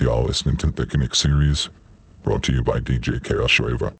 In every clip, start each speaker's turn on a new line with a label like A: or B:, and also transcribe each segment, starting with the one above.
A: Y'all listening to the series, brought to you by DJ Chaos Raver.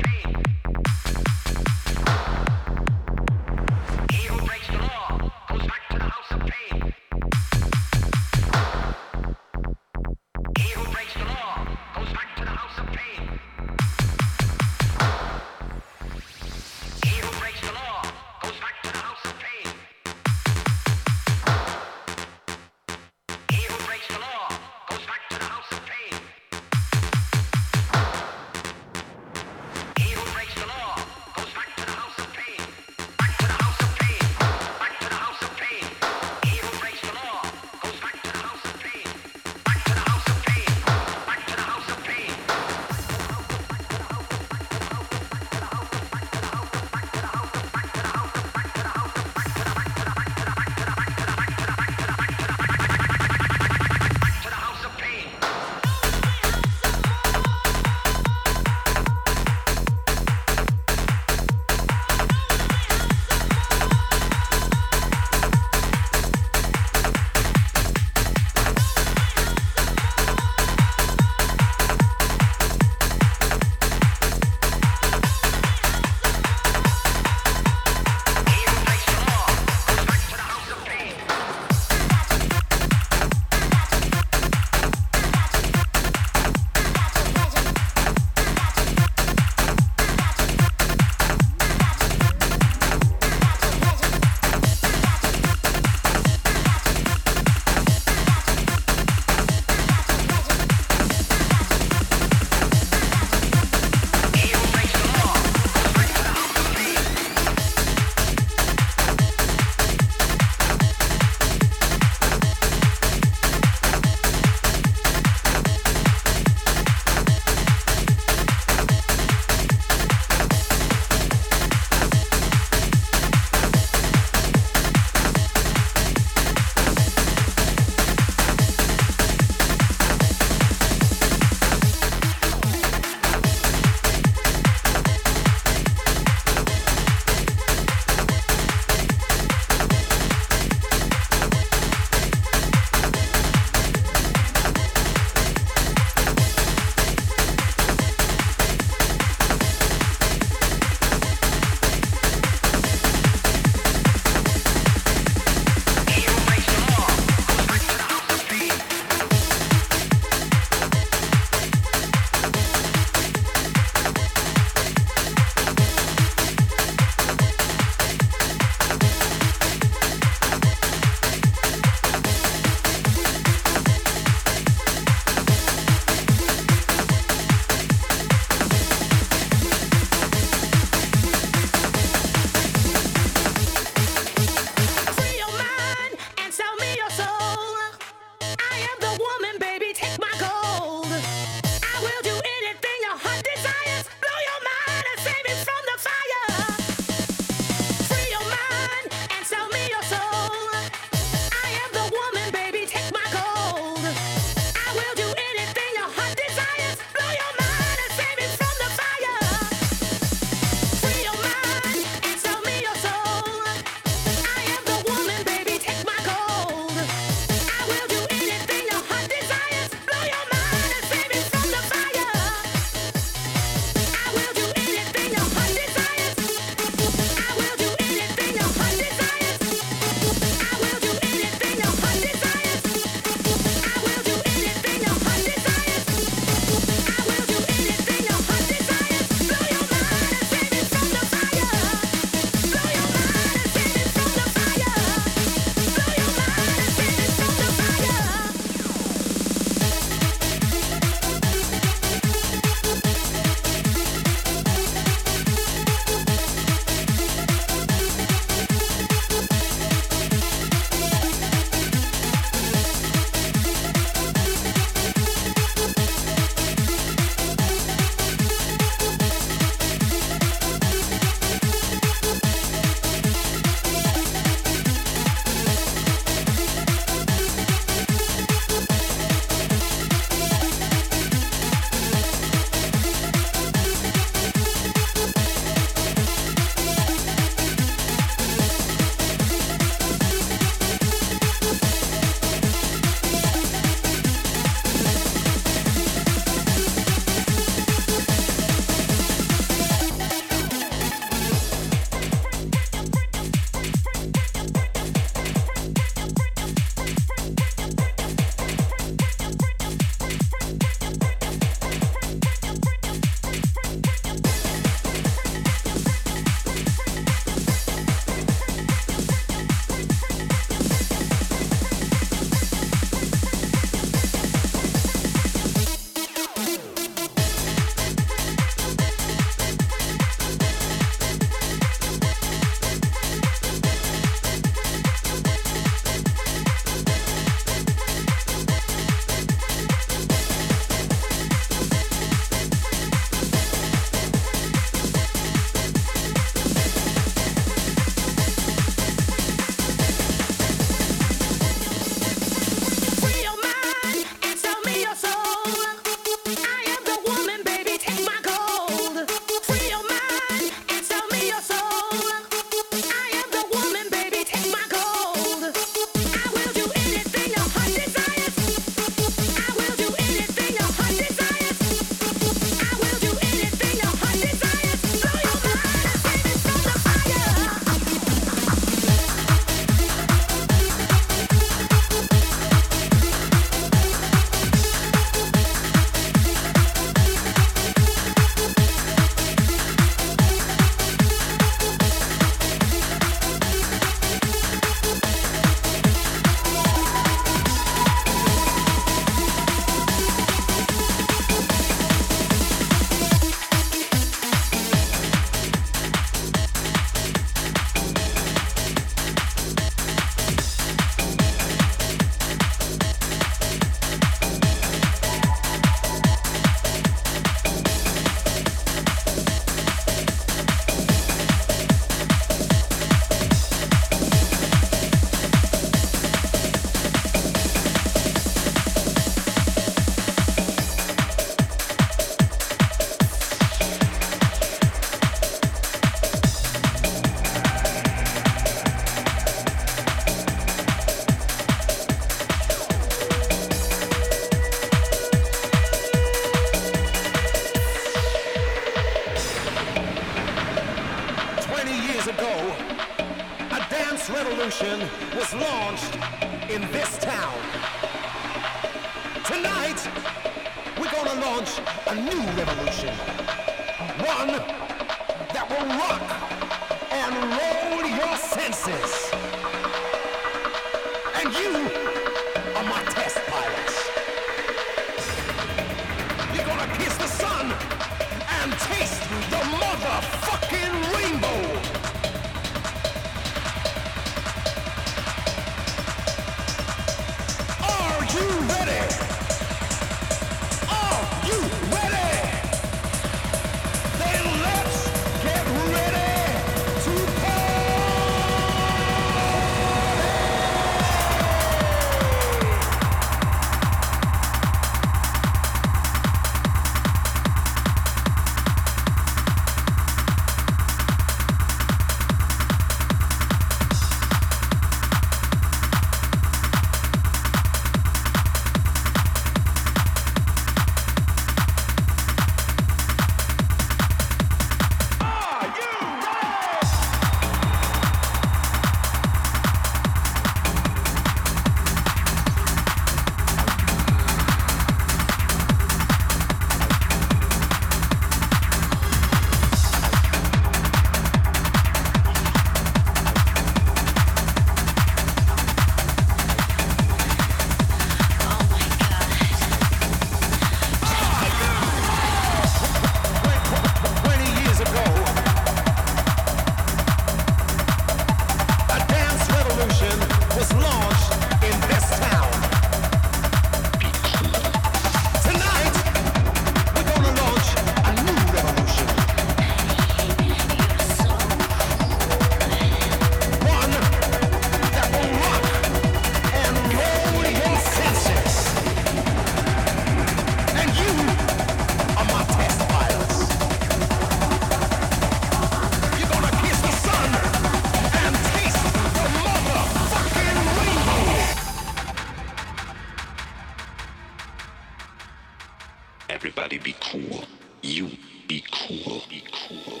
B: Everybody be cool. You be cool. Be cool.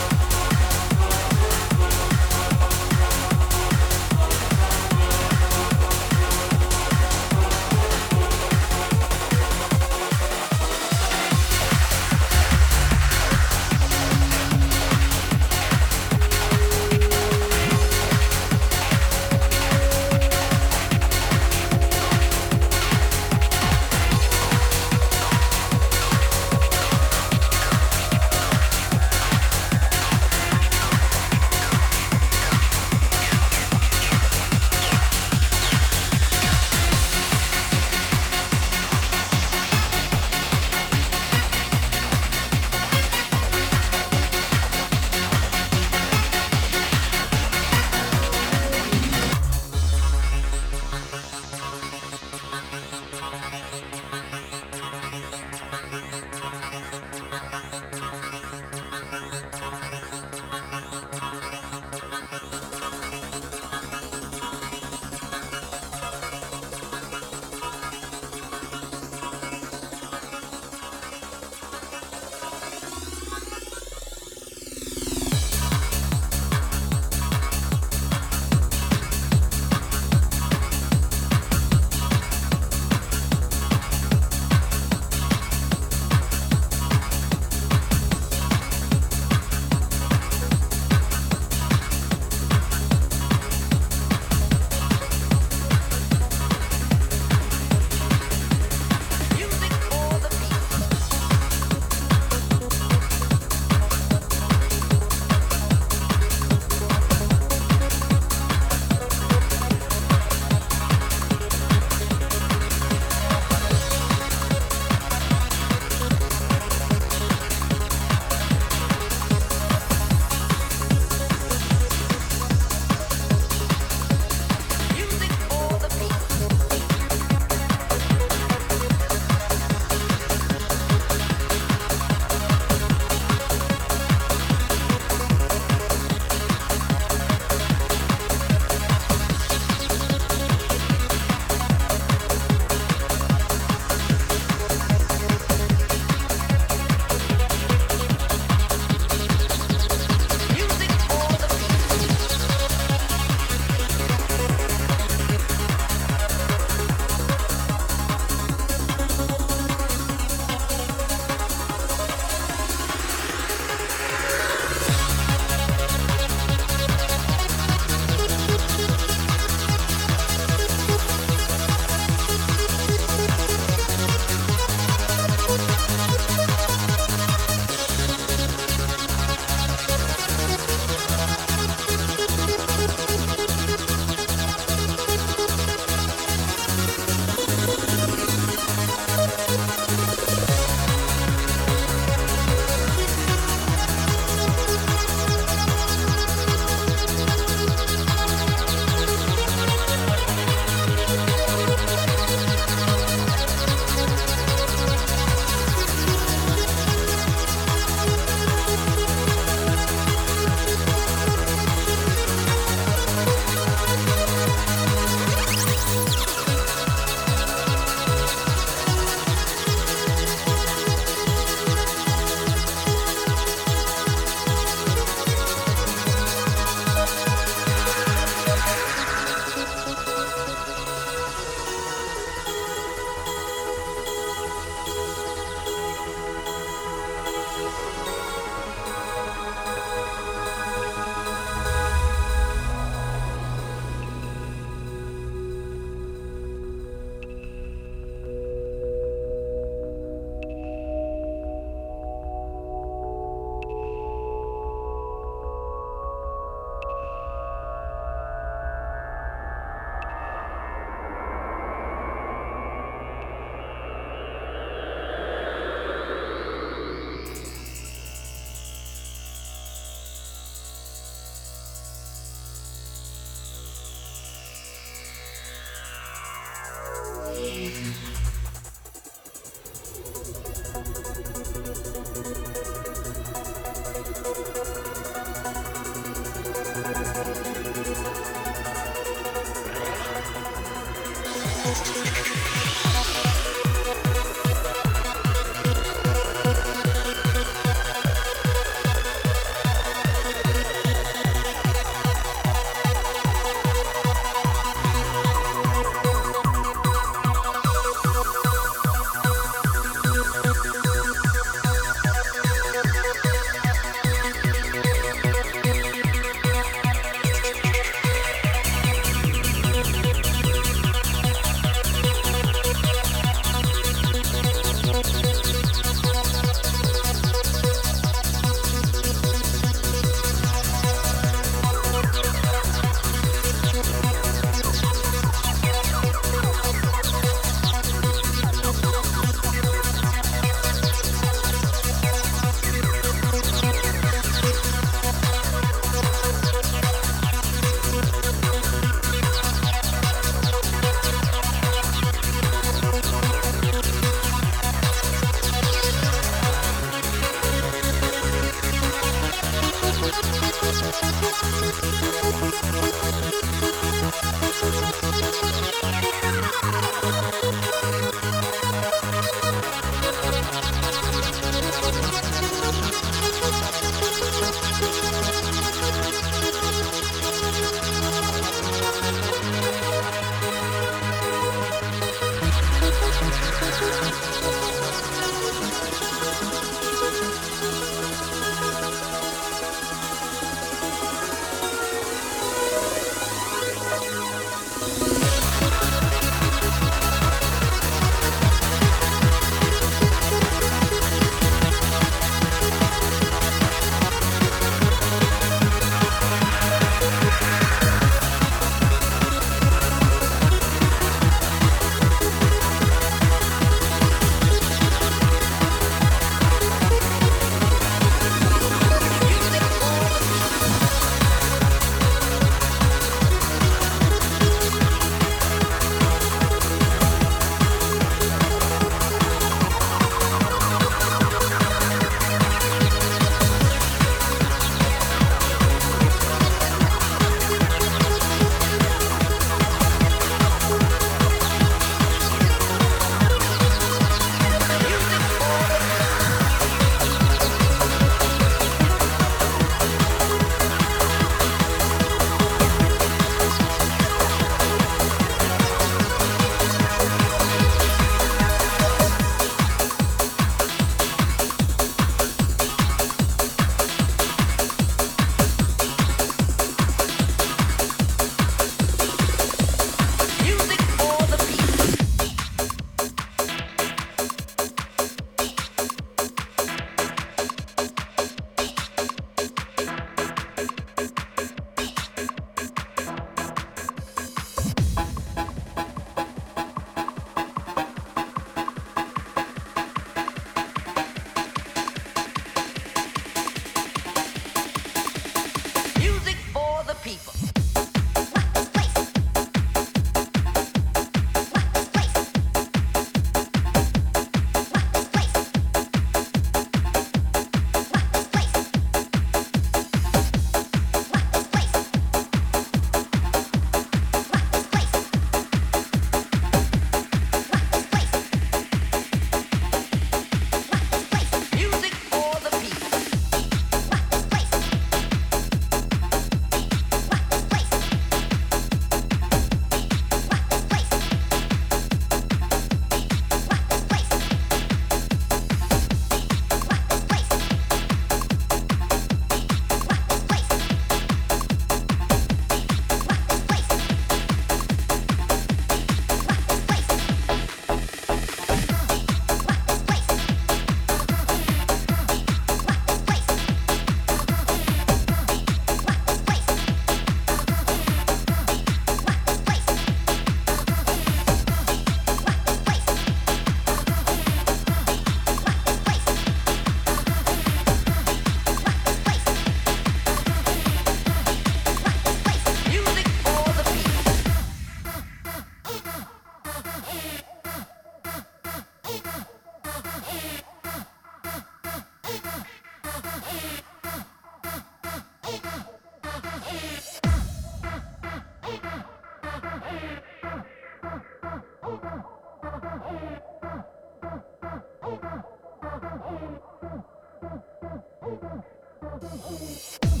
C: Oh,